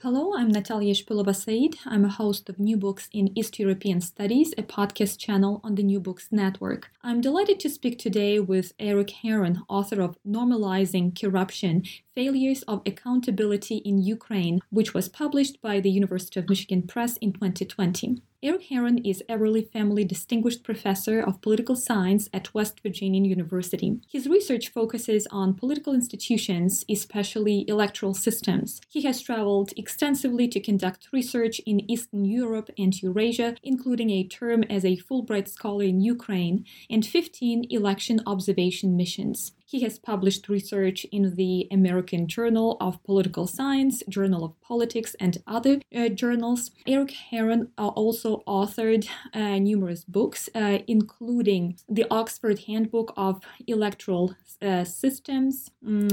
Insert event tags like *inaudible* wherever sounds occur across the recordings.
Hello, I'm Natalia Shpylova-Saeed. I'm a host of New Books in East European Studies, a podcast channel on the New Books Network. I'm delighted to speak today with Erik Herron, author of Normalizing Corruption Failures of Accountability in Ukraine, which was published by the University of Michigan Press in 2020. Erik Herron is Eberly Family Distinguished Professor of Political Science at West Virginia University. His research focuses on political institutions, especially electoral systems. He has traveled extensively to conduct research in Eastern Europe and Eurasia, including a term as a Fulbright Scholar in Ukraine and 15 election observation missions. He has published research in the American Journal of Political Science, Journal of Politics, and other uh, journals. Erik Herron uh, also authored uh, numerous books, uh, including the Oxford Handbook of Electoral uh, Systems, um,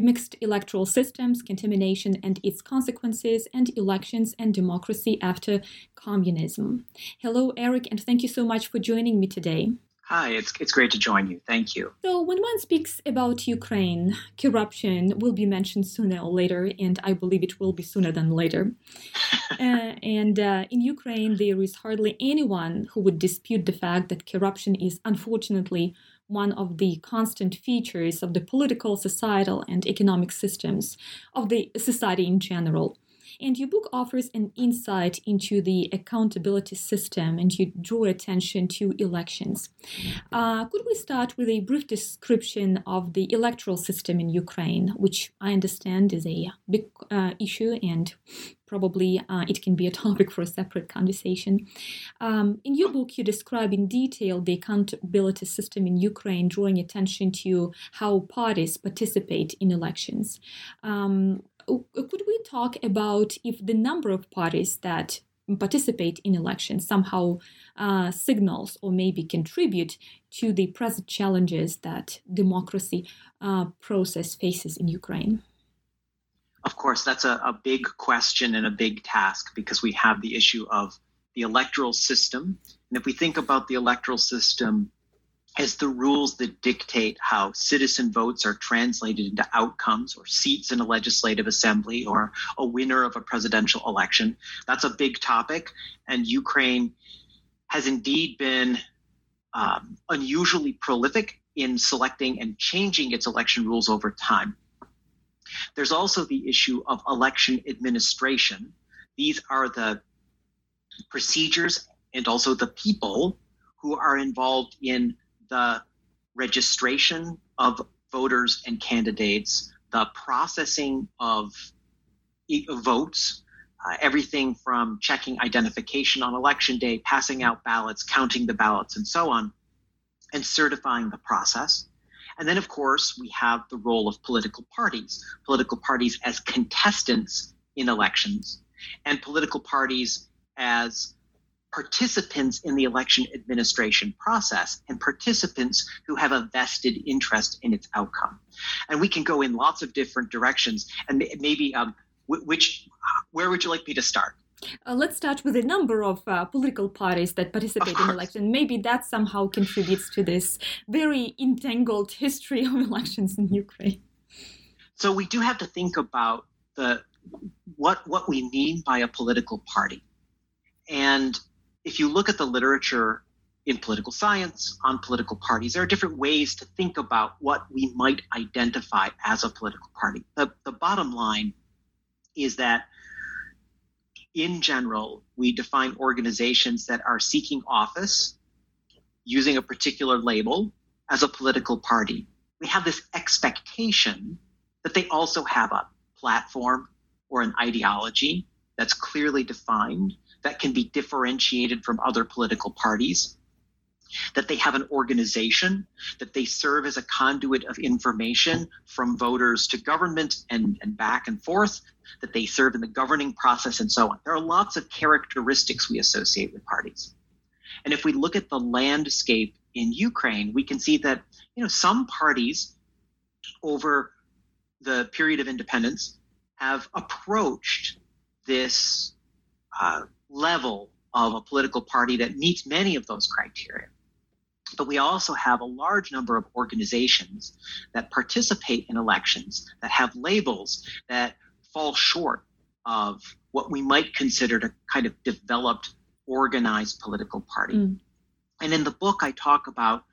Mixed Electoral Systems, Contamination and Its Consequences, and Elections and Democracy After Communism. Hello, Erik, and thank you so much for joining me today. Hi, it's, it's great to join you. Thank you. So, when one speaks about Ukraine, corruption will be mentioned sooner or later, and I believe it will be sooner than later. *laughs* uh, and uh, in Ukraine, there is hardly anyone who would dispute the fact that corruption is unfortunately one of the constant features of the political, societal, and economic systems of the society in general. And your book offers an insight into the accountability system and you draw attention to elections. Uh, could we start with a brief description of the electoral system in Ukraine, which I understand is a big uh, issue and probably uh, it can be a topic for a separate conversation. Um, in your book, you describe in detail the accountability system in Ukraine, drawing attention to how parties participate in elections. Um, could we talk about if the number of parties that participate in elections somehow uh, signals or maybe contribute to the present challenges that democracy uh, process faces in Ukraine? Of course, that's a, a big question and a big task because we have the issue of the electoral system. And if we think about the electoral system as the rules that dictate how citizen votes are translated into outcomes or seats in a legislative assembly or a winner of a presidential election. That's a big topic, and Ukraine has indeed been um, unusually prolific in selecting and changing its election rules over time. There's also the issue of election administration. These are the procedures and also the people who are involved in the registration of voters and candidates, the processing of votes, uh, everything from checking identification on election day, passing out ballots, counting the ballots, and so on, and certifying the process. And then, of course, we have the role of political parties, political parties as contestants in elections, and political parties as participants in the election administration process and participants who have a vested interest in its outcome. And we can go in lots of different directions. And maybe, um, which, where would you like me to start? Uh, let's start with the number of uh, political parties that participate in election. Maybe that somehow contributes to this very entangled history of *laughs* elections in Ukraine. So we do have to think about the what what we mean by a political party, and if you look at the literature in political science on political parties, there are different ways to think about what we might identify as a political party. The, the bottom line is that in general, we define organizations that are seeking office using a particular label as a political party. We have this expectation that they also have a platform or an ideology that's clearly defined that can be differentiated from other political parties. that they have an organization, that they serve as a conduit of information from voters to government and, and back and forth, that they serve in the governing process, and so on. There are lots of characteristics we associate with parties. And if we look at the landscape in Ukraine, we can see that you know some parties over the period of independence have approached this uh, level of a political party that meets many of those criteria. But we also have a large number of organizations that participate in elections that have labels that fall short of what we might consider a kind of developed, organized political party. Mm. And in the book, I talk about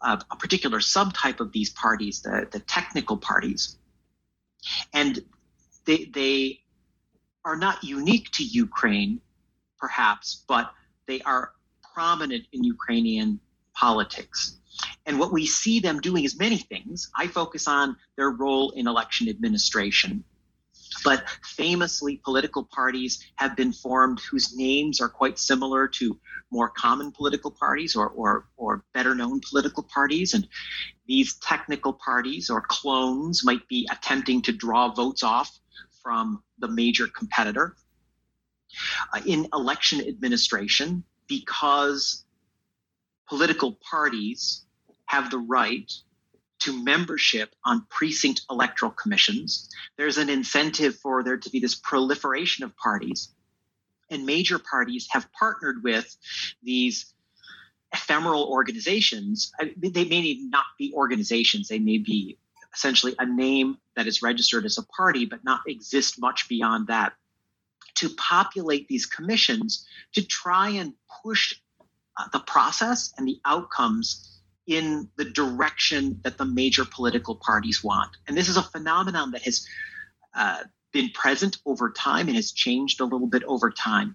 uh, a particular subtype of these parties, the, the technical parties. And they, they are not unique to Ukraine, perhaps, but they are prominent in Ukrainian politics. And what we see them doing is many things. I focus on their role in election administration. But famously, political parties have been formed whose names are quite similar to more common political parties or, or, or better known political parties. And these technical parties or clones might be attempting to draw votes off from the major competitor. Uh, in election administration, because political parties have the right to membership on precinct electoral commissions. There's an incentive for there to be this proliferation of parties. And major parties have partnered with these ephemeral organizations. They may not be organizations, they may be essentially a name that is registered as a party, but not exist much beyond that. To populate these commissions to try and push uh, the process and the outcomes in the direction that the major political parties want. And this is a phenomenon that has uh, been present over time and has changed a little bit over time.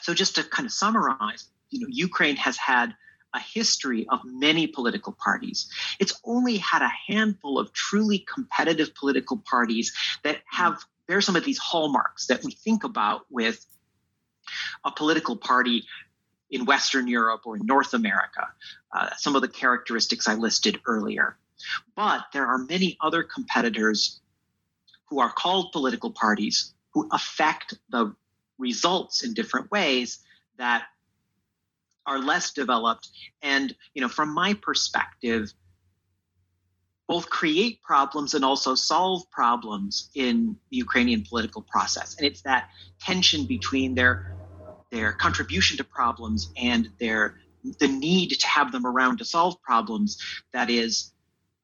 So, just to kind of summarize, you know, Ukraine has had a history of many political parties. It's only had a handful of truly competitive political parties that have bear some of these hallmarks that we think about with a political party in Western Europe or in North America, uh, some of the characteristics I listed earlier. But there are many other competitors who are called political parties who affect the results in different ways that are less developed and you know from my perspective both create problems and also solve problems in the Ukrainian political process and it's that tension between their their contribution to problems and their the need to have them around to solve problems that is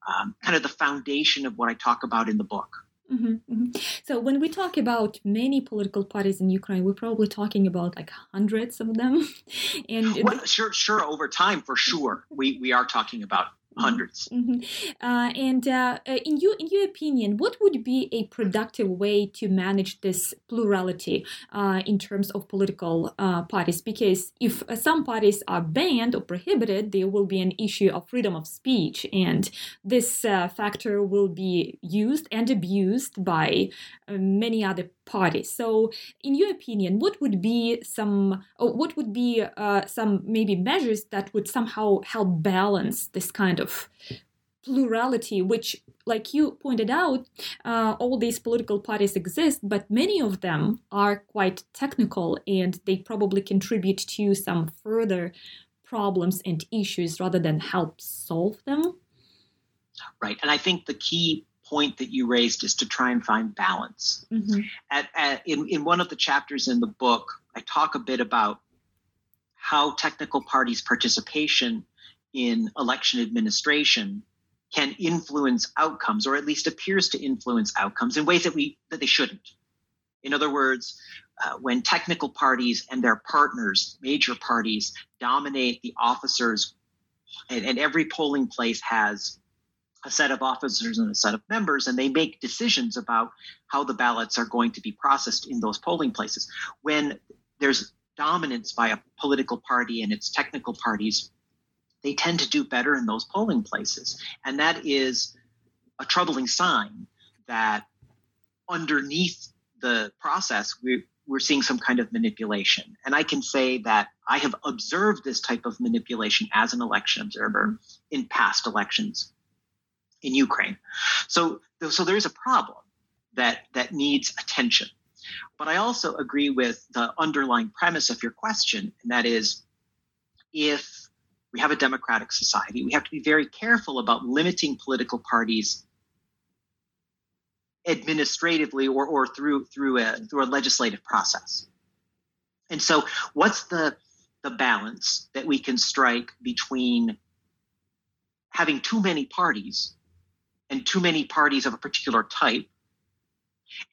um, kind of the foundation of what I talk about in the book. Mm-hmm, mm-hmm. So when we talk about many political parties in Ukraine, we're probably talking about like hundreds of them. *laughs* and well, sure, sure, over time for sure, we we are talking about 100s mm-hmm. uh, and uh, uh, in your in your opinion, what would be a productive way to manage this plurality uh, in terms of political uh, parties? Because if uh, some parties are banned or prohibited, there will be an issue of freedom of speech, and this factor will be used and abused by many other parties. So, in your opinion, what would be some, what would be uh, some maybe measures that would somehow help balance this kind of plurality, which, like you pointed out, uh, all these political parties exist, but many of them are quite technical and they probably contribute to some further problems and issues rather than help solve them. Right. And I think the key point that you raised is to try and find balance. Mm-hmm. At, at, in, in one of the chapters in the book, I talk a bit about how technical parties' participation in election administration can influence outcomes, or at least appears to influence outcomes in ways that we that they shouldn't. In other words, uh, when technical parties and their partners, major parties, dominate the officers, and, and every polling place has a set of officers and a set of members, and they make decisions about how the ballots are going to be processed in those polling places. When there's dominance by a political party and its technical parties, they tend to do better in those polling places. And that is a troubling sign that underneath the process, we, we're seeing some kind of manipulation. And I can say that I have observed this type of manipulation as an election observer in past elections in Ukraine. So, so there is a problem that that needs attention. But I also agree with the underlying premise of your question, and that is if we have a democratic society, we have to be very careful about limiting political parties administratively or, or through through a through a legislative process. And so what's the the balance that we can strike between having too many parties and too many parties of a particular type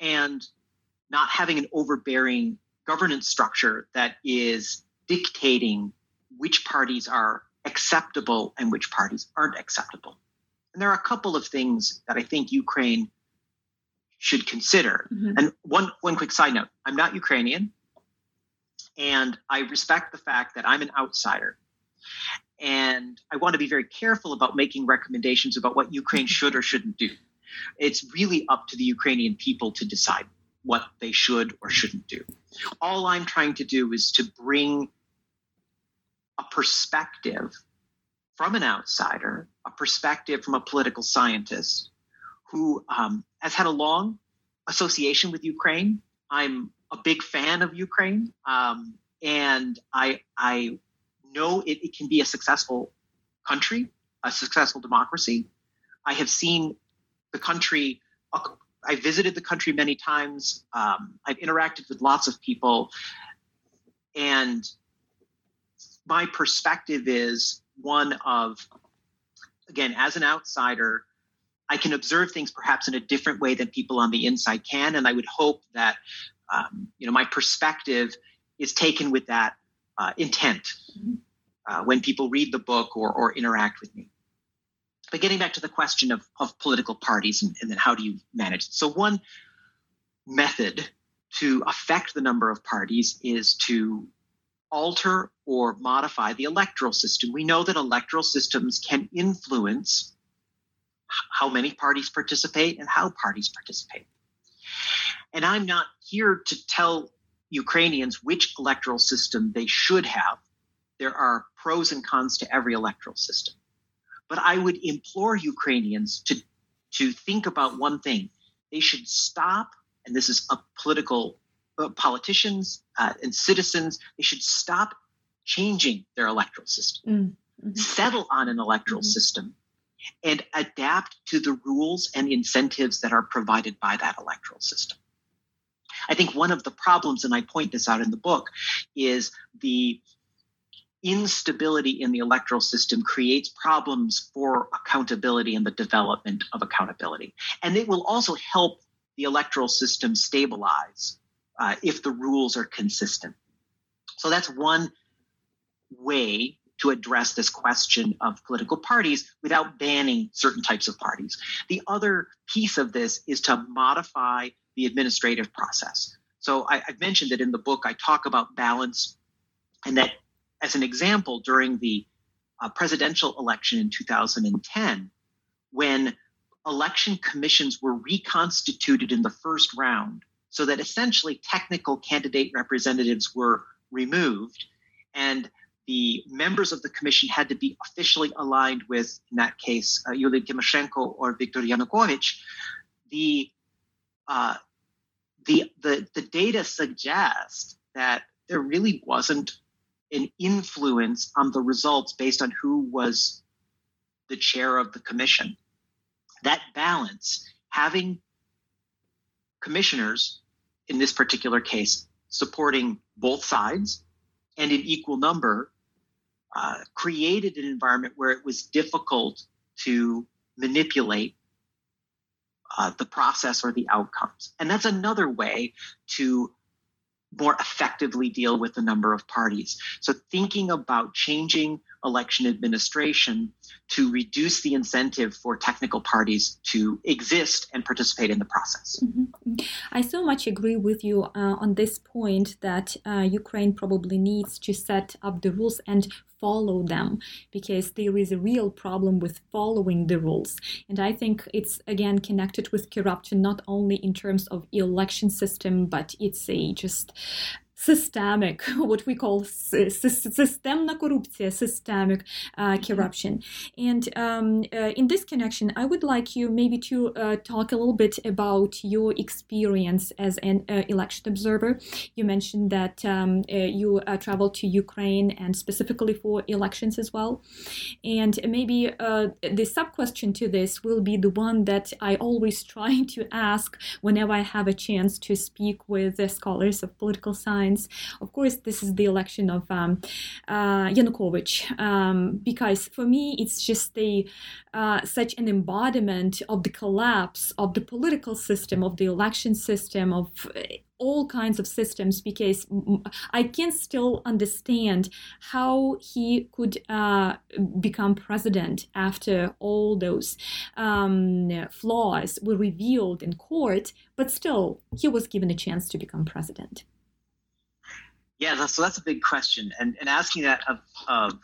and not having an overbearing governance structure that is dictating which parties are acceptable and which parties aren't acceptable. And there are a couple of things that I think Ukraine should consider. Mm-hmm. And one one quick side note, I'm not Ukrainian and I respect the fact that I'm an outsider. And I want to be very careful about making recommendations about what Ukraine should or shouldn't do. It's really up to the Ukrainian people to decide what they should or shouldn't do. All I'm trying to do is to bring a perspective from an outsider, a perspective from a political scientist who um, has had a long association with Ukraine. I'm a big fan of Ukraine, um, and I I know it, it can be a successful country, a successful democracy. I have seen the country. I visited the country many times. Um, I've interacted with lots of people, and my perspective is one of, again, as an outsider, I can observe things perhaps in a different way than people on the inside can, and I would hope that, um, you know, my perspective is taken with that uh, intent uh, when people read the book or, or interact with me. But getting back to the question of, of political parties and, and then how do you manage it? So one method to affect the number of parties is to alter or modify the electoral system. We know that electoral systems can influence how many parties participate and how parties participate. And I'm not here to tell Ukrainians which electoral system they should have. There are pros and cons to every electoral system. But I would implore Ukrainians to, to think about one thing. They should stop, and this is a political politicians uh, and citizens, they should stop changing their electoral system, mm-hmm. settle on an electoral mm-hmm. system, and adapt to the rules and incentives that are provided by that electoral system. I think one of the problems, and I point this out in the book, is the instability in the electoral system creates problems for accountability and the development of accountability. And it will also help the electoral system stabilize uh, if the rules are consistent. So that's one way to address this question of political parties without banning certain types of parties. The other piece of this is to modify the administrative process. So I, have mentioned that in the book I talk about balance, and that as an example, during the uh, presidential election in 2010, when election commissions were reconstituted in the first round, so that essentially technical candidate representatives were removed and the members of the commission had to be officially aligned with, in that case, uh, Yulia Tymoshenko or Viktor Yanukovych. The, uh, the, the, the data suggest that there really wasn't an influence on the results based on who was the chair of the commission. That balance, having commissioners, in this particular case, supporting both sides and in equal number, uh, created an environment where it was difficult to manipulate uh, the process or the outcomes. And that's another way to more effectively deal with the number of parties. So, thinking about changing election administration to reduce the incentive for technical parties to exist and participate in the process. Mm-hmm. I so much agree with you uh, on this point that uh, Ukraine probably needs to set up the rules and follow them because there is a real problem with following the rules. And I think it's again connected with corruption, not only in terms of election system, but it's a just systemic, *laughs* what we call systemna systemic uh, mm-hmm. corruption. And um, uh, in this connection, I would like you maybe to uh, talk a little bit about your experience as an uh, election observer. You mentioned that um, uh, you uh, traveled to Ukraine and specifically for elections as well. And maybe the sub question to this will be the one that I always try *laughs* to ask whenever I have a chance to speak with the scholars of political science. Of course, this is the election of um, Yanukovych, um, because for me, it's just a uh, such an embodiment of the collapse of the political system, of the election system, of uh, all kinds of systems because I can still understand how he could uh, become president after all those um, flaws were revealed in court, but still he was given a chance to become president. Yeah, so that's a big question, and and asking that of, of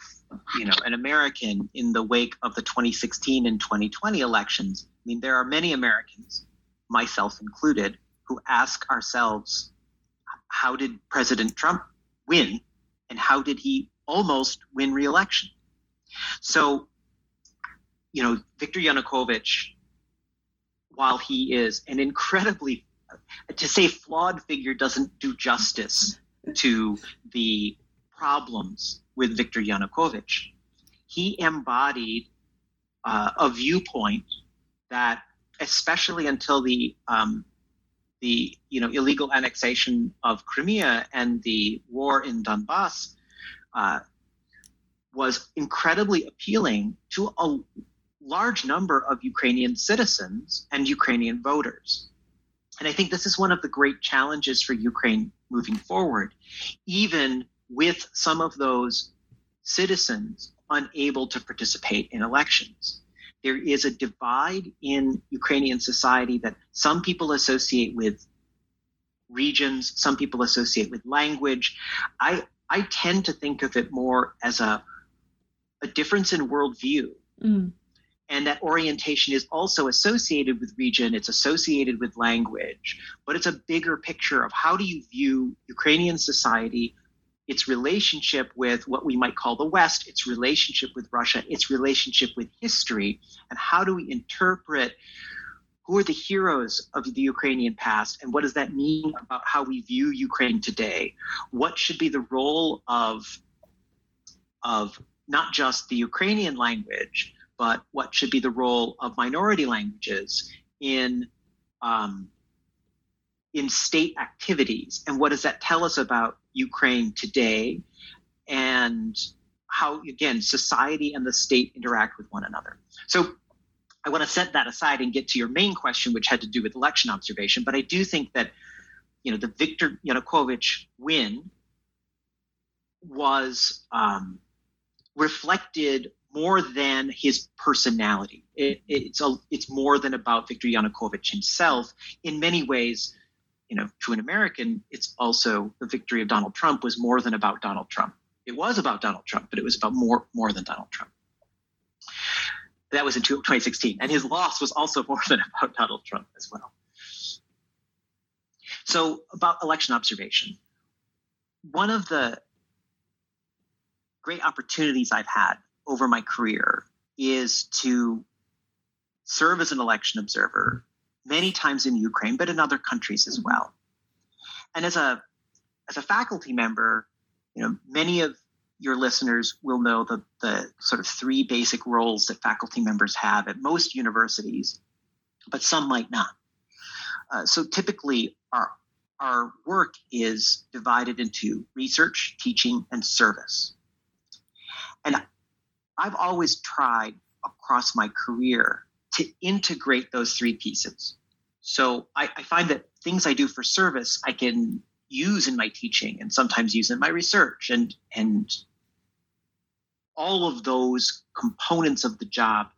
you know an American in the wake of the 2016 and 2020 elections. I mean, there are many Americans, myself included, who ask ourselves, how did President Trump win, and how did he almost win re-election? So, you know, Viktor Yanukovych, while he is an incredibly to say flawed figure doesn't do justice to the problems with Viktor Yanukovych. He embodied uh, a viewpoint that, especially until the um, the you know illegal annexation of Crimea and the war in Donbass, uh, was incredibly appealing to a large number of Ukrainian citizens and Ukrainian voters. And I think this is one of the great challenges for Ukraine moving forward, even with some of those citizens unable to participate in elections. There is a divide in Ukrainian society that some people associate with regions, some people associate with language. I, I tend to think of it more as a, a difference in worldview. Mm. And that orientation is also associated with region, it's associated with language, but it's a bigger picture of how do you view Ukrainian society, its relationship with what we might call the West, its relationship with Russia, its relationship with history, and how do we interpret who are the heroes of the Ukrainian past and what does that mean about how we view Ukraine today? What should be the role of, of not just the Ukrainian language, but what should be the role of minority languages in um, in state activities and what does that tell us about Ukraine today and how again society and the state interact with one another. So I want to set that aside and get to your main question, which had to do with election observation. But I do think that you know the Viktor Yanukovych win was um, reflected more than his personality. It, it's a, it's more than about Viktor Yanukovych himself. In many ways, you know, to an American, it's also the victory of Donald Trump was more than about Donald Trump. It was about Donald Trump, but it was about more more than Donald Trump. That was in 2016, and his loss was also more than about Donald Trump as well. So, about election observation, one of the great opportunities I've had over my career is to serve as an election observer many times in Ukraine, but in other countries as well. And as a as a faculty member, you know, many of your listeners will know the, the sort of three basic roles that faculty members have at most universities, but some might not. Uh, so typically, our our work is divided into research, teaching, and service. And I've always tried across my career to integrate those three pieces. So I, I, find that things I do for service I can use in my teaching and sometimes use in my research and and all of those components of the job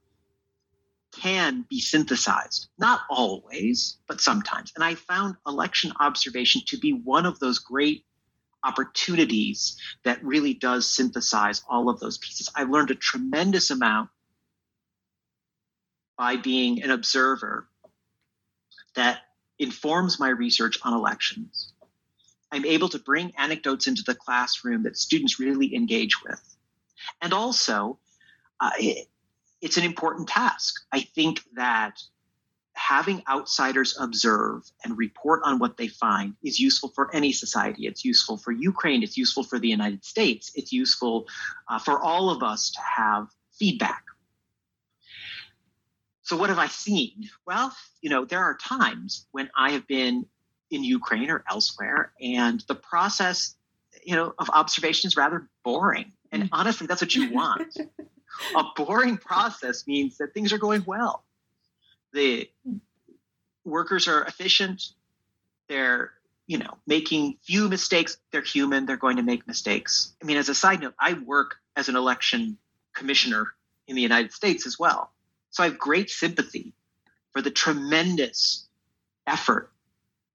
can be synthesized. Not always, but sometimes. And I found election observation to be one of those great opportunities that really does synthesize all of those pieces. I learned a tremendous amount by being an observer that informs my research on elections I'm able to bring anecdotes into the classroom that students really engage with. And also, uh, it, it's an important task. I think that having outsiders observe and report on what they find is useful for any society. It's useful for Ukraine. It's useful for the United States. It's useful uh, for all of us to have feedback. So, what have I seen? Well, you know, there are times when I have been in Ukraine or elsewhere, and the process, you know, of observation is rather boring. And mm. honestly, that's what you want. *laughs* a boring process means that things are going well the workers are efficient. They're you know making few mistakes. They're human. They're going to make mistakes. I mean as a side note i work as an election commissioner in the united states as well. So i have great sympathy for the tremendous effort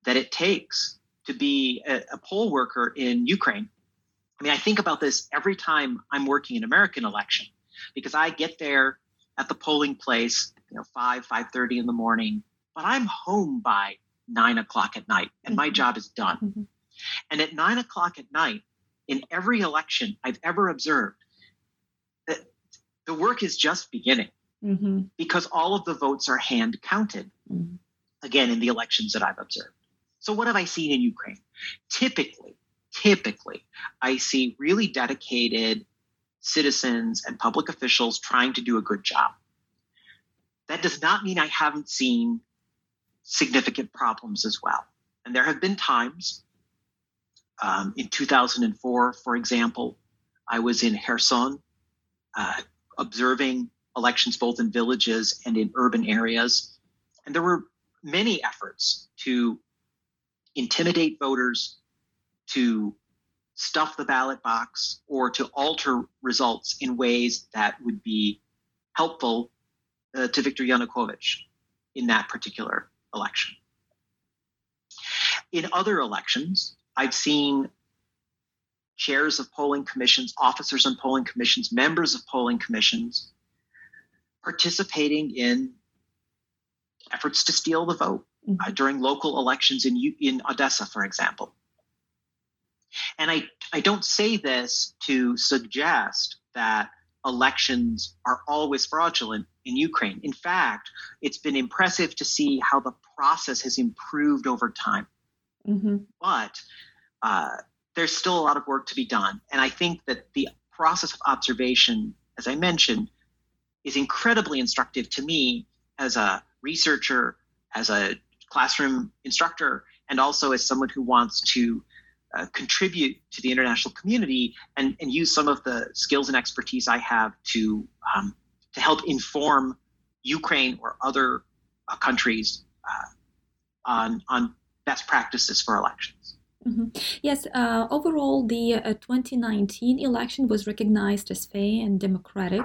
that it takes to be a, a poll worker in ukraine. I mean i think about this every time i'm working an american election because i get there at the polling place you know, five, five thirty in the morning, but I'm home by nine o'clock at night, and my mm-hmm. job is done. Mm-hmm. And at nine o'clock at night, in every election I've ever observed, the, the work is just beginning mm-hmm. because all of the votes are hand counted. Mm-hmm. Again, in the elections that I've observed. So, what have I seen in Ukraine? Typically, typically, I see really dedicated citizens and public officials trying to do a good job. That does not mean I haven't seen significant problems as well. And there have been times um, in 2004, for example, I was in Kherson uh, observing elections both in villages and in urban areas. And there were many efforts to intimidate voters, to stuff the ballot box, or to alter results in ways that would be helpful uh, to Viktor Yanukovych in that particular election. In other elections, I've seen chairs of polling commissions, officers on polling commissions, members of polling commissions participating in efforts to steal the vote mm-hmm. uh, during local elections in, in Odessa, for example. And I, I don't say this to suggest that elections are always fraudulent in Ukraine. In fact, it's been impressive to see how the process has improved over time. Mm-hmm. But uh, there's still a lot of work to be done. And I think that the process of observation, as I mentioned, is incredibly instructive to me as a researcher, as a classroom instructor, and also as someone who wants to uh, contribute to the international community and, and use some of the skills and expertise I have to um, to help inform Ukraine or other uh, countries uh, on on best practices for elections. Mm-hmm. Yes, uh, overall, the uh, 2019 election was recognized as fair and democratic,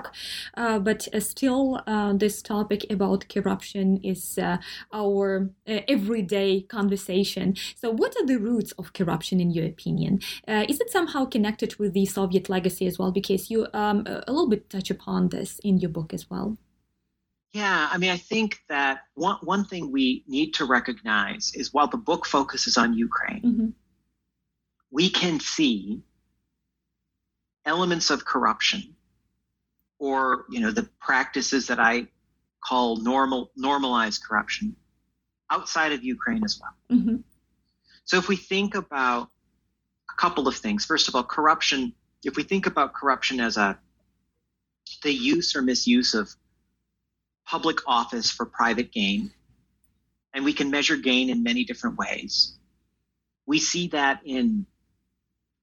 uh, but uh, still, uh, this topic about corruption is uh, our everyday conversation. So, what are the roots of corruption, in your opinion? is it somehow connected with the Soviet legacy as well? Because you um, a little bit touch upon this in your book as well. Yeah, I mean, I think that one, one thing we need to recognize is while the book focuses on Ukraine, mm-hmm we can see elements of corruption or you know the practices that I call normal normalized corruption outside of Ukraine as well. Mm-hmm. So if we think about a couple of things, first of all, corruption. If we think about corruption as a the use or misuse of public office for private gain, and we can measure gain in many different ways. We see that in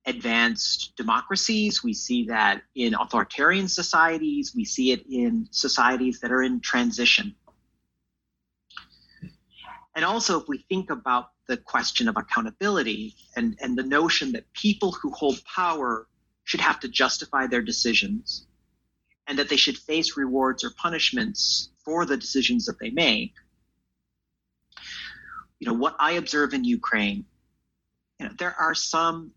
advanced democracies. We see that in authoritarian societies. We see it in societies that are in transition. And also, if we think about the question of accountability and, and the notion that people who hold power should have to justify their decisions and that they should face rewards or punishments for the decisions that they make. You know, what I observe in Ukraine, you know, there are some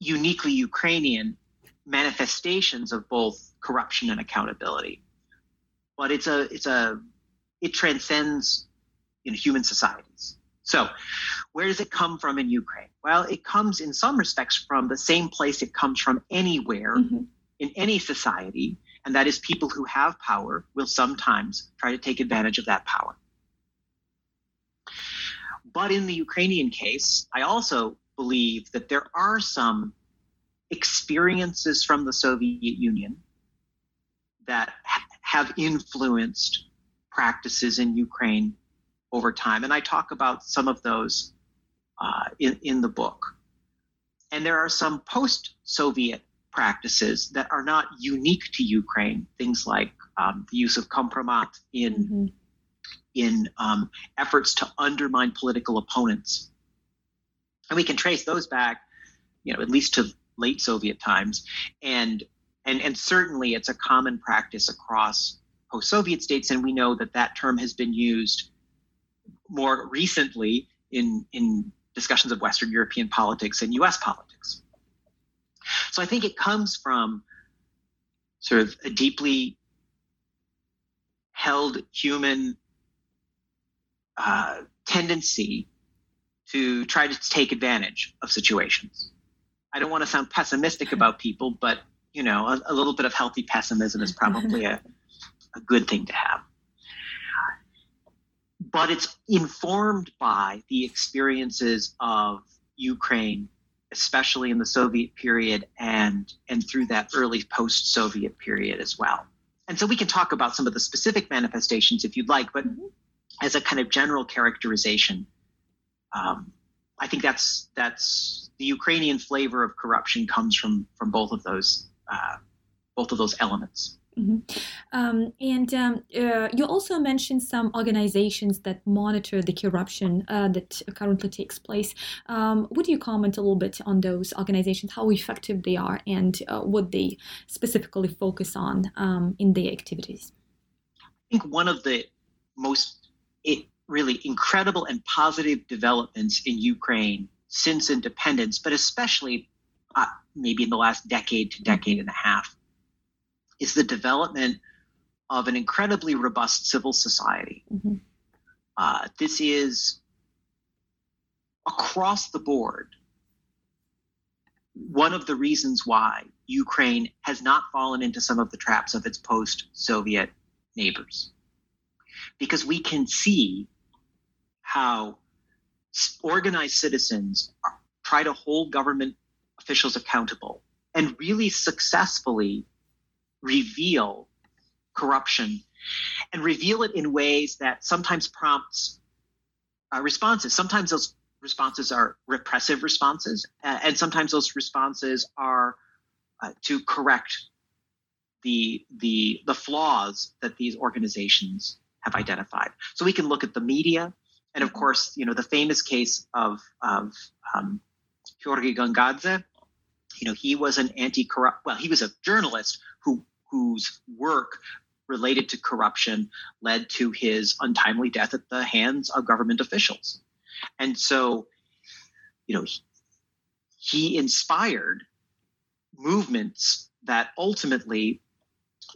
uniquely Ukrainian manifestations of both corruption and accountability. But it's a it's a it transcends you know, human societies. So, where does it come from in Ukraine? Well, it comes in some respects from the same place it comes from anywhere mm-hmm. in any society, and that is people who have power will sometimes try to take advantage of that power. But in the Ukrainian case, I also believe that there are some experiences from the Soviet Union that ha- have influenced practices in Ukraine over time. And I talk about some of those uh, in, in the book. And there are some post Soviet practices that are not unique to Ukraine, things like um, the use of kompromat in, mm-hmm. in um, efforts to undermine political opponents. And we can trace those back, you know, at least to late Soviet times. And, and, and certainly it's a common practice across post Soviet states. And we know that that term has been used more recently in, in discussions of Western European politics and US politics. So I think it comes from sort of a deeply held human uh, tendency to try to take advantage of situations. I don't want to sound pessimistic about people, but you know, a, a little bit of healthy pessimism is probably a, a good thing to have but it's informed by the experiences of Ukraine, especially in the Soviet period and and through that early post-Soviet period as well. And so we can talk about some of the specific manifestations if you'd like, but mm-hmm. as a kind of general characterization, um, I think that's that's the Ukrainian flavor of corruption comes from from both of those uh, both of those elements. Mm-hmm. Um, and um, uh, you also mentioned some organizations that monitor the corruption uh, that currently takes place. Um, would you comment a little bit on those organizations, how effective they are, and uh, what they specifically focus on um, in their activities? I think one of the most really incredible and positive developments in Ukraine since independence, but especially uh, maybe in the last decade to decade and a half is the development of an incredibly robust civil society. Mm-hmm. Uh, this is across the board one of the reasons why Ukraine has not fallen into some of the traps of its post Soviet neighbors. Because we can see how organized citizens try to hold government officials accountable and really successfully reveal corruption and reveal it in ways that sometimes prompts uh, responses. Sometimes those responses are repressive responses, uh, and sometimes those responses are uh, to correct the the the flaws that these organizations have identified. So we can look at the media, and of course, you know the famous case of of um, Georgi Gongadze. You know, he was an anti-corrupt. Well, he was a journalist who whose work related to corruption led to his untimely death at the hands of government officials. And so, you know, he inspired movements that ultimately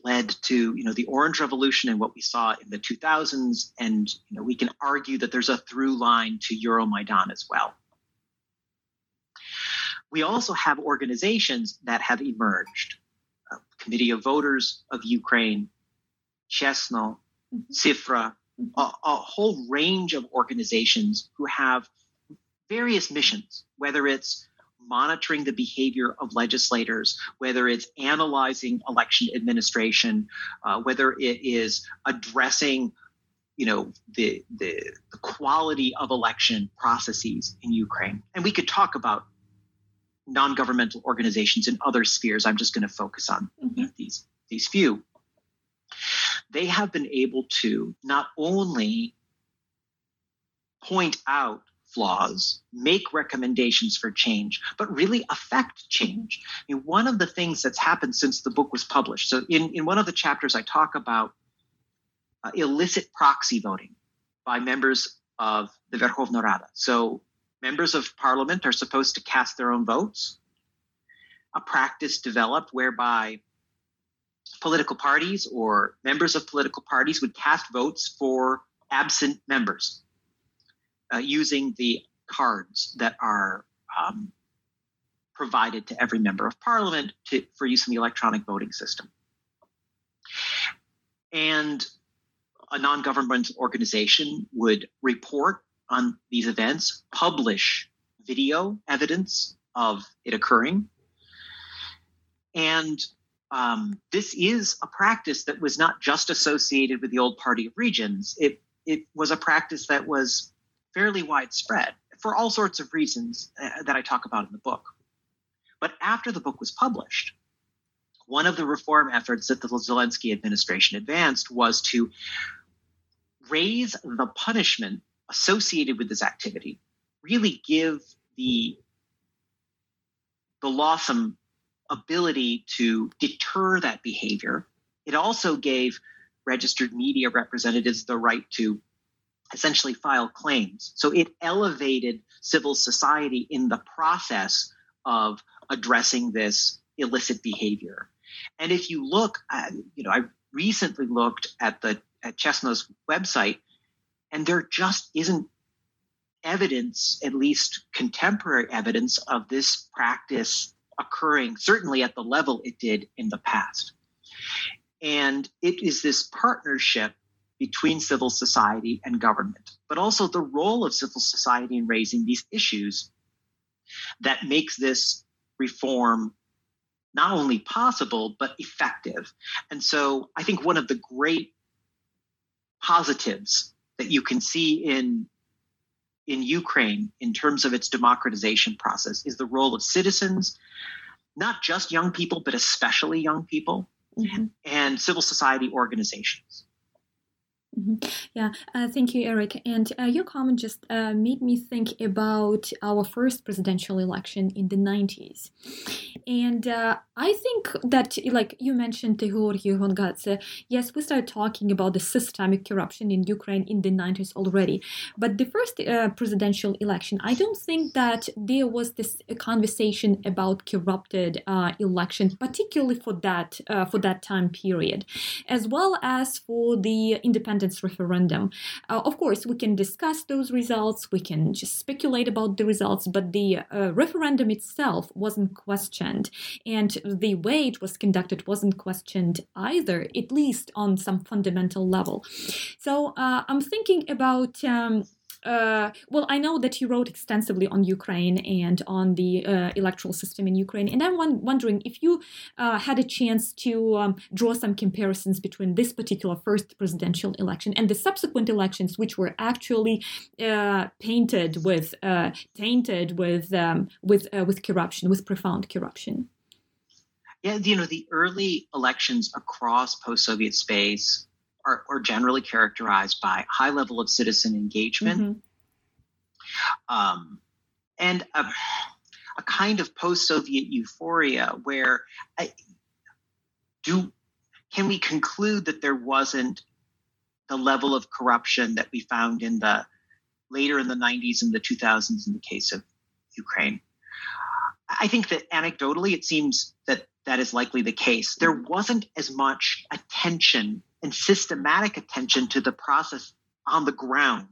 led to you know the orange revolution and what we saw in the 2000s and you know we can argue that there's a through line to euromaidan as well. We also have organizations that have emerged. Committee of Voters of Ukraine, Chesno, Cifra, mm-hmm. a, a whole range of organizations who have various missions, whether it's monitoring the behavior of legislators, whether it's analyzing election administration, uh, whether it is addressing, you know, the, the, the quality of election processes in Ukraine. And we could talk about non-governmental organizations in other spheres. I'm just going to focus on mm-hmm. these these few. They have been able to not only point out flaws, make recommendations for change, but really affect change. I mean, one of the things that's happened since the book was published. So, in, in one of the chapters, I talk about uh, illicit proxy voting by members of the Verkhovna Rada. So, members of parliament are supposed to cast their own votes. A practice developed whereby political parties or members of political parties would cast votes for absent members. Uh, using the cards that are um, provided to every member of parliament to, for use in the electronic voting system. And a non governmental organization would report on these events, publish video evidence of it occurring. And um, this is a practice that was not just associated with the old Party of Regions. It it was a practice that was fairly widespread for all sorts of reasons uh, that I talk about in the book. But after the book was published, one of the reform efforts that the Zelensky administration advanced was to raise the punishment associated with this activity, really give the the law some ability to deter that behavior. It also gave registered media representatives the right to essentially file claims. So it elevated civil society in the process of addressing this illicit behavior. And if you look, at, you know, I recently looked at the at Chesno's website, and there just isn't evidence, at least contemporary evidence, of this practice occurring, certainly at the level it did in the past. And it is this partnership between civil society and government, but also the role of civil society in raising these issues that makes this reform not only possible, but effective. And so I think one of the great positives that you can see in in Ukraine in terms of its democratization process is the role of citizens, not just young people, but especially young people, mm-hmm. and civil society organizations. Mm-hmm. Yeah, uh, thank you, Erik. And uh, your comment just uh, made me think about our first presidential election in the 90s. And uh, I think that, like you mentioned, Georgy Gongadze, yes, we started talking about the systemic corruption in Ukraine in the 90s already. But the first uh, presidential election, I don't think that there was this conversation about corrupted uh, election, particularly for that for that time period, as well as for the independent referendum. Uh, of course, we can discuss those results, we can just speculate about the results, but the uh, referendum itself wasn't questioned, and the way it was conducted wasn't questioned either, at least on some fundamental level. So uh, I'm thinking about. Um, uh, well, I know that you wrote extensively on Ukraine and on the uh, electoral system in Ukraine, and I'm wondering if you uh, had a chance to um, draw some comparisons between this particular first presidential election and the subsequent elections, which were actually uh, painted with, uh, tainted with, um, with, uh, with corruption, with profound corruption. Yeah, you know, the early elections across post-Soviet space are, are generally characterized by high level of citizen engagement mm-hmm. um, and a, a, kind of post-Soviet euphoria where I, do can we conclude that there wasn't the level of corruption that we found in the later in the 90s and the 2000s in the case of Ukraine? I think that anecdotally, it seems that that is likely the case. There wasn't as much attention and systematic attention to the process on the ground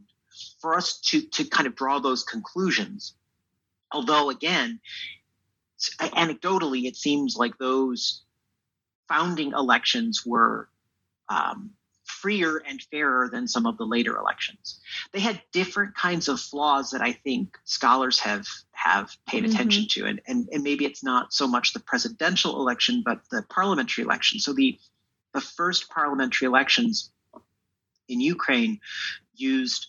for us to, to kind of draw those conclusions. Although, again, anecdotally, it seems like those founding elections were um, freer and fairer than some of the later elections. They had different kinds of flaws that I think scholars have have paid mm-hmm. attention to, and, and and maybe it's not so much the presidential election, but the parliamentary election. So the the first parliamentary elections in Ukraine used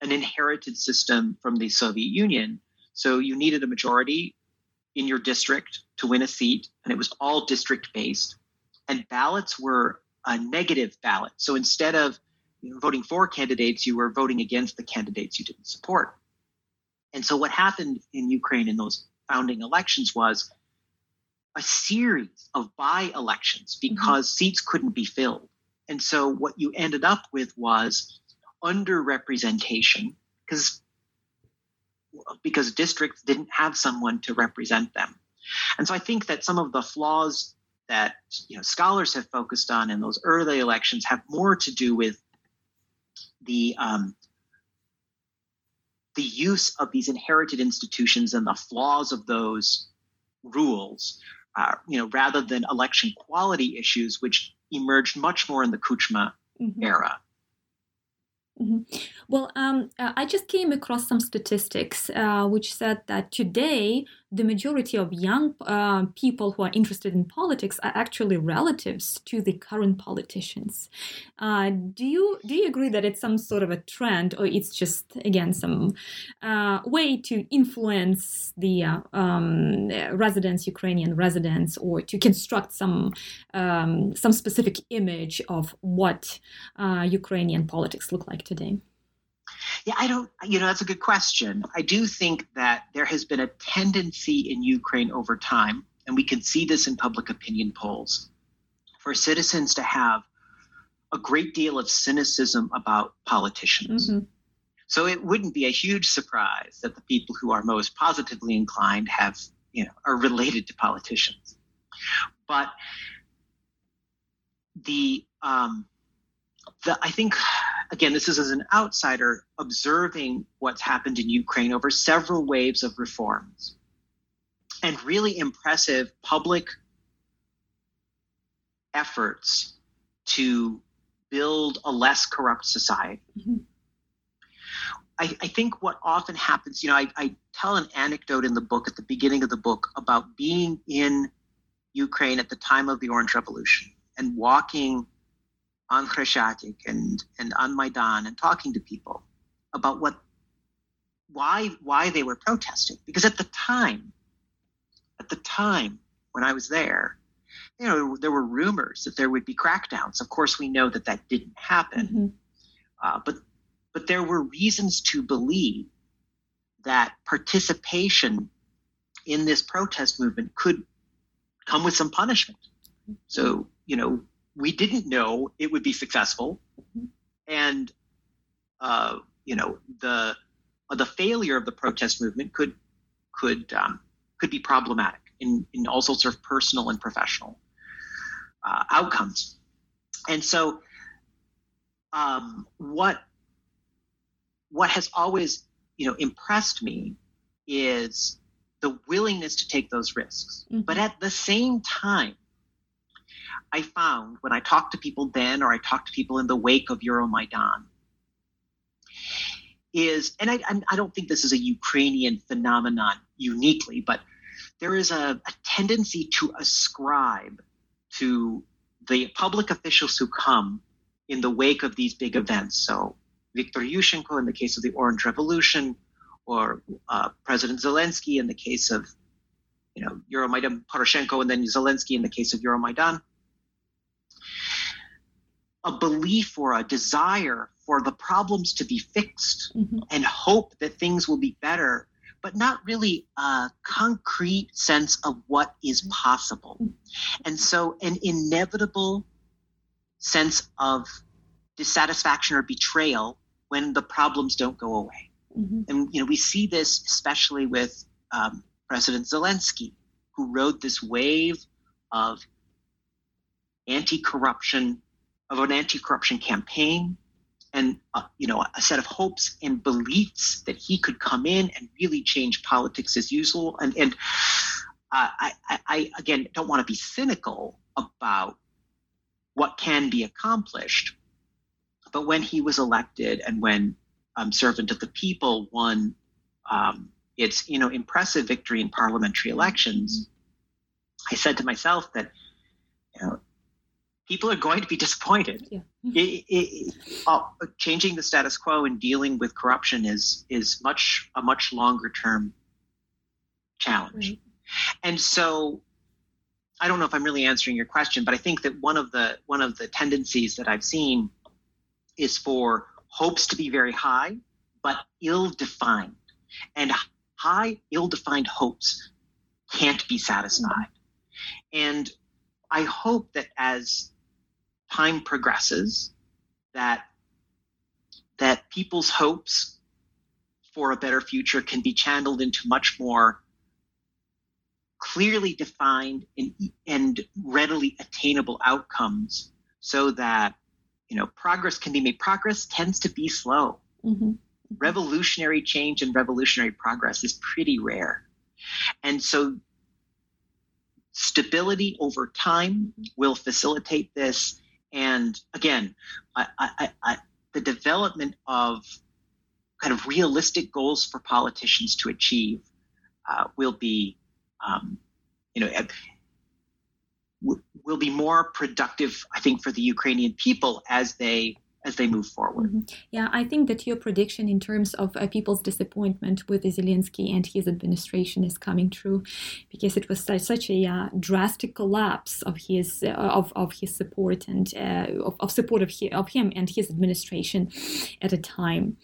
an inherited system from the Soviet Union. So you needed a majority in your district to win a seat, and it was all district based. And ballots were a negative ballot. So instead of voting for candidates, you were voting against the candidates you didn't support. And so what happened in Ukraine in those founding elections was a series of by elections mm-hmm. because mm-hmm. seats couldn't be filled. And so what you ended up with was underrepresentation because because districts didn't have someone to represent them. And so I think that some of the flaws that you know scholars have focused on in those early elections have more to do with the um, the use of these inherited institutions and the flaws of those rules, uh, you know, rather than election quality issues, which emerged much more in the Kuchma mm-hmm. era. Mm-hmm. Well, um, uh, I just came across some statistics uh, which said that today the majority of young uh, people who are interested in politics are actually relatives to the current politicians. Uh, do you do you agree that it's some sort of a trend, or it's just again some uh, way to influence the uh, um, residents, Ukrainian residents, or to construct some um, some specific image of what uh, Ukrainian politics look like today? Yeah, I don't, you know, that's a good question. I do think that there has been a tendency in Ukraine over time, and we can see this in public opinion polls, for citizens to have a great deal of cynicism about politicians. Mm-hmm. So it wouldn't be a huge surprise that the people who are most positively inclined have, you know, are related to politicians. But the, um, the I think again, this is as an outsider observing what's happened in Ukraine over several waves of reforms and really impressive public efforts to build a less corrupt society. Mm-hmm. I, I, think what often happens, you know, I, I tell an anecdote in the book at the beginning of the book about being in Ukraine at the time of the Orange Revolution and walking on Khreshchatyk and, and on Maidan and talking to people about what why why they were protesting. Because at the time, at the time when I was there, you know, there were rumors that there would be crackdowns. Of course, we know that that didn't happen, mm-hmm. uh, but but there were reasons to believe that participation in this protest movement could come with some punishment. So, you know, we didn't know it would be successful, and uh, you know the uh, the failure of the protest movement could could um, could be problematic in in all sorts of personal and professional uh, outcomes. And so, um, what what has always you know impressed me is the willingness to take those risks, mm-hmm. but at the same time I found when I talked to people then or I talked to people in the wake of Euromaidan is, and I, I don't think this is a Ukrainian phenomenon uniquely, but there is a, a tendency to ascribe to the public officials who come in the wake of these big events. So Viktor Yushchenko in the case of the Orange Revolution, or uh, President Zelensky in the case of, you know, Euromaidan, Poroshenko, and then Zelensky in the case of Euromaidan a belief or a desire for the problems to be fixed mm-hmm. and hope that things will be better, but not really a concrete sense of what is possible. And so, an inevitable sense of dissatisfaction or betrayal when the problems don't go away. Mm-hmm. And you know, we see this especially with um, President Zelensky, who rode this wave of anti-corruption of an anti-corruption campaign and uh, you know a set of hopes and beliefs that he could come in and really change politics as usual. And and uh, I, I again don't want to be cynical about what can be accomplished but when he was elected and when um, servant of the people won um, its you know impressive victory in parliamentary elections i said to myself that you know people are going to be disappointed. Yeah. It, it, uh, changing the status quo and dealing with corruption is is much a much longer term challenge. Right. And so I don't know if I'm really answering your question, but I think that one of the one of the tendencies that I've seen is for hopes to be very high, but ill-defined. And high, ill-defined hopes can't be satisfied. Mm-hmm. And I hope that as time progresses that that people's hopes for a better future can be channeled into much more clearly defined and, and readily attainable outcomes so that you know progress can be made progress tends to be slow mm-hmm. revolutionary change and revolutionary progress is pretty rare. And so stability over time will facilitate this. And again, I, I, I, the development of kind of realistic goals for politicians to achieve uh, will be, um, you know, will be more productive, I think, for the Ukrainian people as they as they move forward. Mm-hmm. Yeah, I think that your prediction in terms of uh, people's disappointment with Zelensky and his administration is coming true, because it was such, a uh, drastic collapse of his uh, of, of his support and uh, of, of, support of, he, of him and his administration at a time.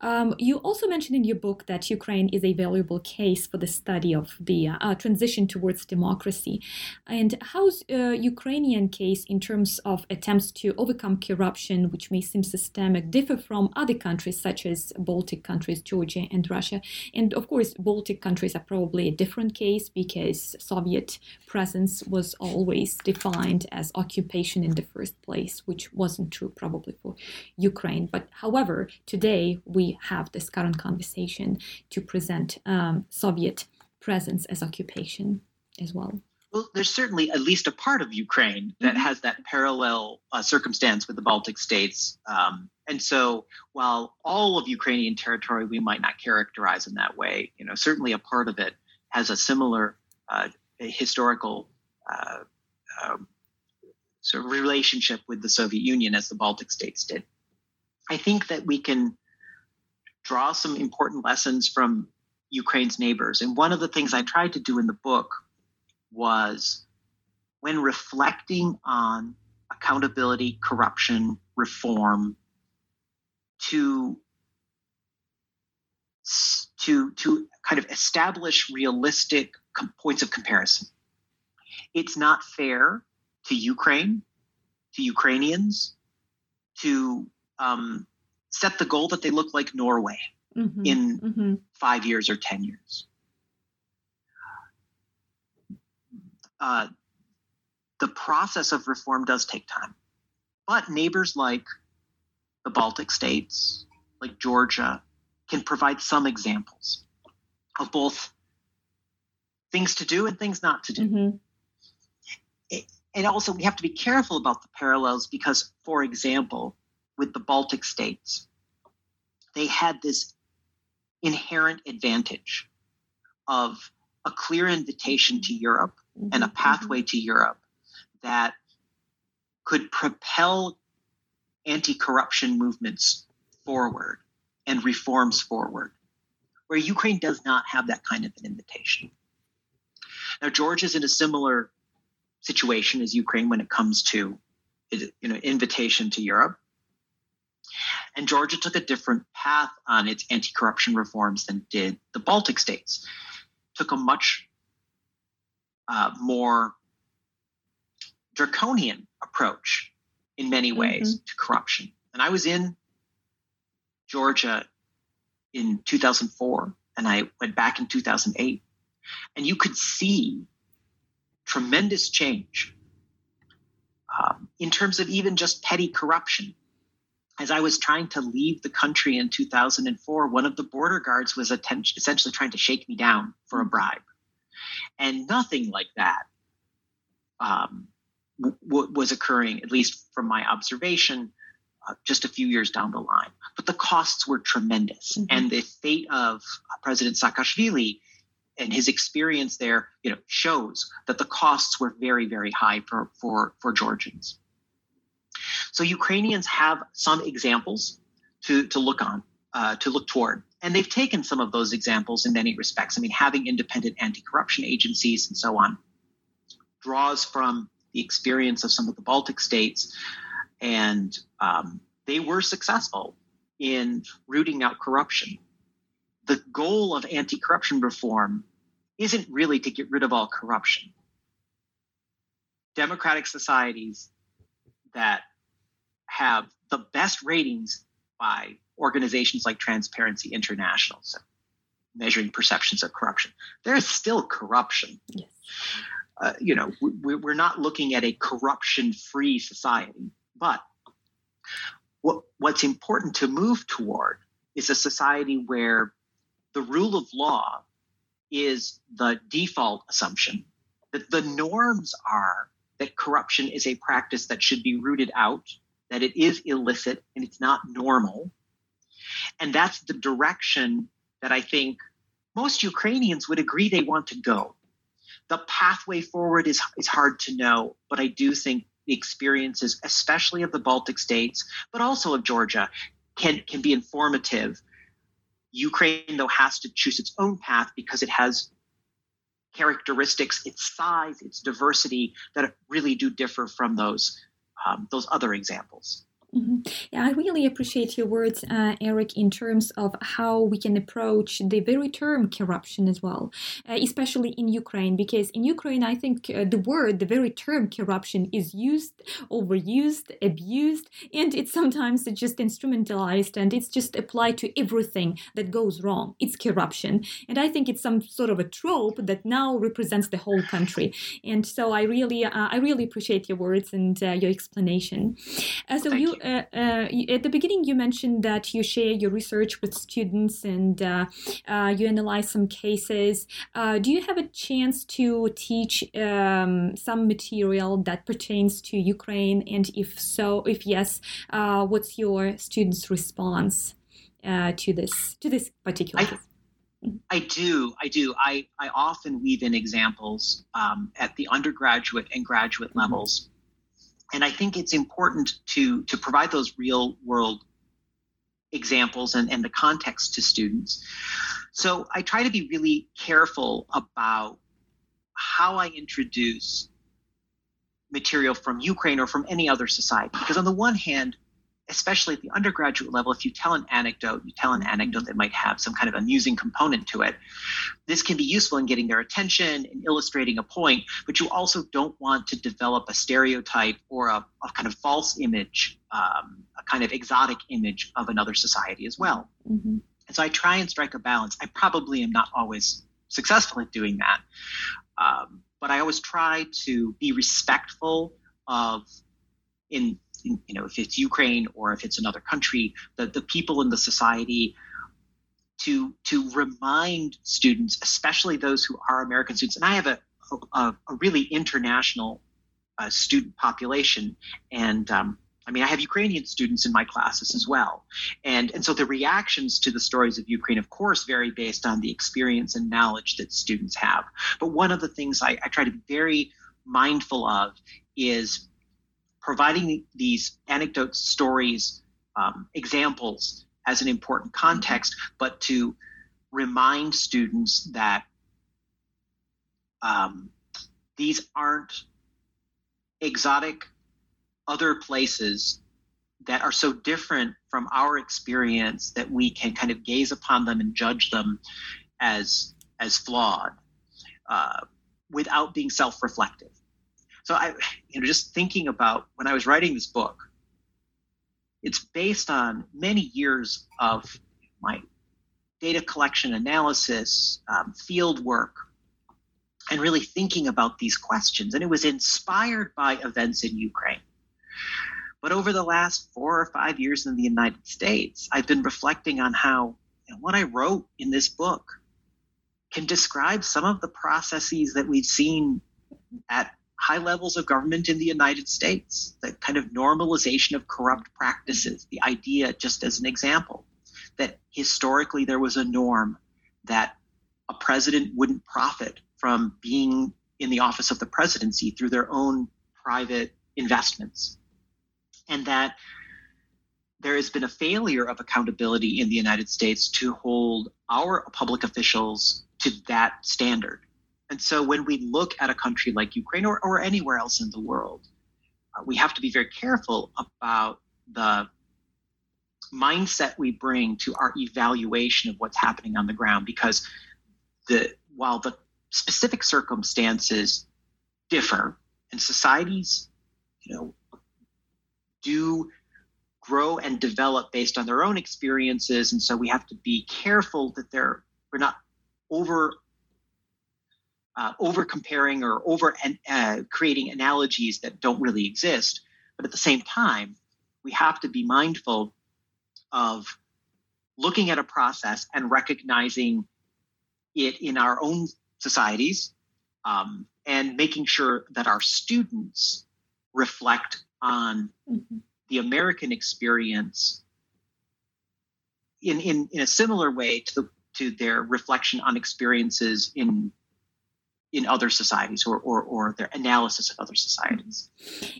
Um, you also mentioned in your book that Ukraine is a valuable case for the study of the uh, transition towards democracy, and how's uh, Ukrainian case in terms of attempts to overcome corruption, which may seem systemic differ from other countries such as Baltic countries, Georgia and Russia. And of course, Baltic countries are probably a different case because Soviet presence was always defined as occupation in the first place, which wasn't true probably for Ukraine. But however, today we have this current conversation to present um, Soviet presence as occupation as well well, there's certainly at least a part of Ukraine that mm-hmm. has that parallel uh, circumstance with the Baltic states. Um, and so, while all of Ukrainian territory we might not characterize in that way, you know, certainly a part of it has a similar uh, historical uh, um, sort of relationship with the Soviet Union as the Baltic states did. I think that we can draw some important lessons from Ukraine's neighbors. And one of the things I tried to do in the book was when reflecting on accountability, corruption, reform, to to to kind of establish realistic com- points of comparison. It's not fair to Ukraine, to Ukrainians, to um, set the goal that they look like Norway mm-hmm. in mm-hmm. five years or ten years. Uh, the process of reform does take time. But neighbors like the Baltic states, like Georgia, can provide some examples of both things to do and things not to do. Mm-hmm. It, and also, we have to be careful about the parallels because, for example, with the Baltic states, they had this inherent advantage of a clear invitation to Europe and a mm-hmm. pathway to Europe that could propel anti corruption movements forward and reforms forward, where Ukraine does not have that kind of an invitation. Now, Georgia is in a similar situation as Ukraine when it comes to you know, invitation to Europe. And Georgia took a different path on its anti corruption reforms than did the Baltic states. Took a much uh, more draconian approach in many mm-hmm. ways mm-hmm. to corruption. And I was in Georgia in 2004 and I went back in 2008 and you could see tremendous change um, in terms of even just petty corruption. As I was trying to leave the country in 2004, one of the border guards was attention, essentially trying to shake me down for a mm-hmm. bribe and nothing like that um, w- was occurring, at least from my observation, uh, just a few years down the line. But the costs were tremendous, mm-hmm. and the fate of President Saakashvili and his experience there, you know, shows that the costs were very, very high for for for Georgians. So Ukrainians have some examples to to look on, uh, to look toward. And they've taken some of those examples in many respects. I mean, having independent anti corruption agencies and so on draws from the experience of some of the Baltic states. And um, they were successful in rooting out corruption. The goal of anti corruption reform isn't really to get rid of all corruption. Democratic societies that have the best ratings by organizations like Transparency International, so measuring perceptions of corruption. There is still corruption. Yes. Uh, you know, we, we're not looking at a corruption-free society, but what, what's important to move toward is a society where the rule of law is the default assumption, that the norms are that corruption is a practice that should be rooted out, that it is illicit and it's not normal. And that's the direction that I think most Ukrainians would agree they want to go. The pathway forward is, is hard to know, but I do think the experiences, especially of the Baltic states, but also of Georgia, can, can be informative. Ukraine, though, has to choose its own path because it has characteristics, its size, its diversity that really do differ from those um, those other examples. Mm-hmm. Yeah, I really appreciate your words, uh, Erik, in terms of how we can approach the very term corruption as well, uh, especially in Ukraine, because in Ukraine, I think uh, the word, the very term corruption is used, overused, abused, and it's sometimes just instrumentalized and it's just applied to everything that goes wrong. It's corruption. And I think it's some sort of a trope that now represents the whole country. And so I really, uh, I really appreciate your words and uh, your explanation. Uh, so Thank you you. Uh, uh, at the beginning, you mentioned that you share your research with students and uh, uh, you analyze some cases. Uh, do you have a chance to teach um, some material that pertains to Ukraine? And if so, if yes, uh, what's your students' response uh, to this to this particular I- case? I do. I do. I, I often weave in examples um, at the undergraduate and graduate levels. And I think it's important to, to provide those real world examples and, and the context to students. So I try to be really careful about how I introduce material from Ukraine or from any other society. Because on the one hand, especially at the undergraduate level, if you tell an anecdote, you tell an anecdote that might have some kind of amusing component to it. This can be useful in getting their attention and illustrating a point, but you also don't want to develop a stereotype or a, a kind of false image, um, a kind of exotic image of another society as well. Mhm. And so I try and strike a balance. I probably am not always successful at doing that. Um, but I always try to be respectful of, in, you know, if it's Ukraine or if it's another country, the, the people in the society to to remind students, especially those who are American students, and I have a a, a really international uh, student population, and um, I mean I have Ukrainian students in my classes as well, and and so the reactions to the stories of Ukraine, of course, vary based on the experience and knowledge that students have. But one of the things I, I try to be very mindful of is providing these anecdotes, stories, um, examples as an important context, but to remind students that um, these aren't exotic other places that are so different from our experience that we can kind of gaze upon them and judge them as as flawed uh, without being self-reflective. So I, you know, just thinking about when I was writing this book, it's based on many years of my data collection analysis, um, field work, and really thinking about these questions. And it was inspired by events in Ukraine. But over the last four or five years in the United States, I've been reflecting on how you know, what I wrote in this book can describe some of the processes that we've seen at high levels of government in the United States, the kind of normalization of corrupt practices, the idea, just as an example, that historically there was a norm that a president wouldn't profit from being in the office of the presidency through their own private investments. And that there has been a failure of accountability in the United States to hold our public officials to that standard. And so when we look at a country like Ukraine or, or anywhere else in the world, uh, we have to be very careful about the mindset we bring to our evaluation of what's happening on the ground because the while the specific circumstances differ and societies you know do grow and develop based on their own experiences. And so we have to be careful that they're we're not over uh, over comparing or over uh, creating analogies that don't really exist but at the same time we have to be mindful of looking at a process and recognizing it in our own societies um, and making sure that our students reflect on mm-hmm. the American experience in, in, in a similar way to, the, to their reflection on experiences in in other societies or, or, or their analysis of other societies.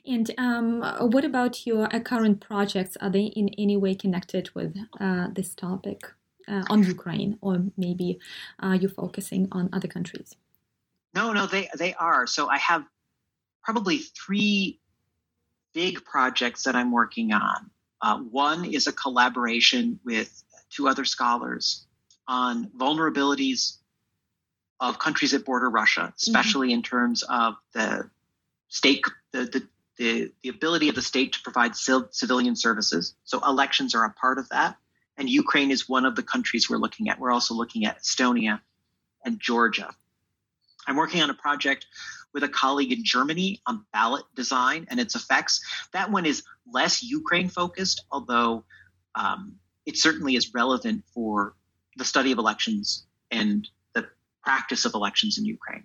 And um, what about your uh, current projects? Are they in any way connected with uh, this topic uh, on Ukraine, or maybe uh, you're focusing on other countries? No, no, they they are. So I have probably three big projects that I'm working on. Uh, one is a collaboration with two other scholars on vulnerabilities of countries that border Russia, mm-hmm. especially mm-hmm. in terms of the state, the, the, the, the, ability of the state to provide civilian services. So elections are a part of that. And Ukraine is one of the countries we're looking at. We're also looking at Estonia and Georgia. I'm working on a project with a colleague in Germany on ballot design and its effects. That one is less Ukraine focused, although um, it certainly is relevant for the study of elections and practice of elections in Ukraine.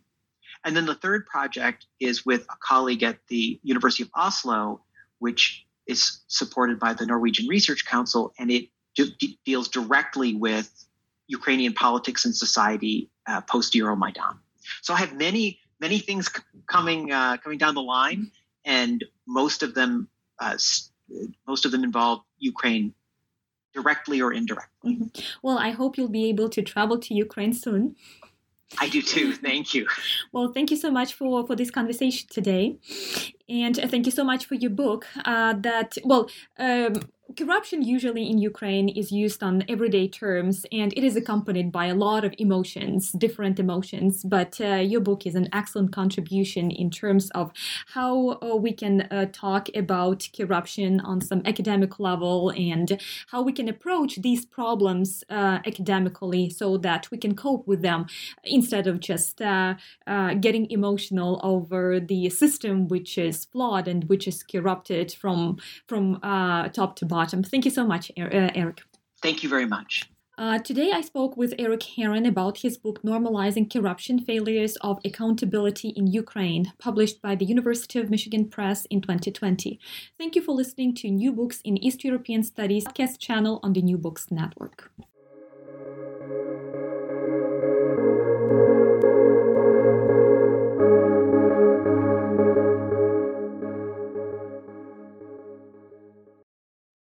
And then the third project is with a colleague at the University of Oslo, which is supported by the Norwegian Research Council, and it deals directly with Ukrainian politics and society uh, post Euromaidan. So I have many many things c- coming uh, coming down the line, and most of them uh, most of them involve Ukraine directly or indirectly. Mm-hmm. Well, I hope you'll be able to travel to Ukraine soon. I do too. Thank you. well, thank you so much for for this conversation today, and thank you so much for your book. Uh, that well. Um, corruption usually in Ukraine is used on everyday terms and it is accompanied by a lot of emotions, different emotions. But uh, your book is an excellent contribution in terms of how uh, we can uh, talk about corruption on some academic level and how we can approach these problems uh, academically so that we can cope with them instead of just uh, uh, getting emotional over the system which is flawed and which is corrupted from from top to bottom bottom. Thank you so much, uh, Erik. Thank you very much. Uh, today, I spoke with Erik Herron about his book Normalizing Corruption Failures of Accountability in Ukraine, published by the University of Michigan Press in 2020. Thank you for listening to New Books in East European Studies podcast channel on the New Books Network.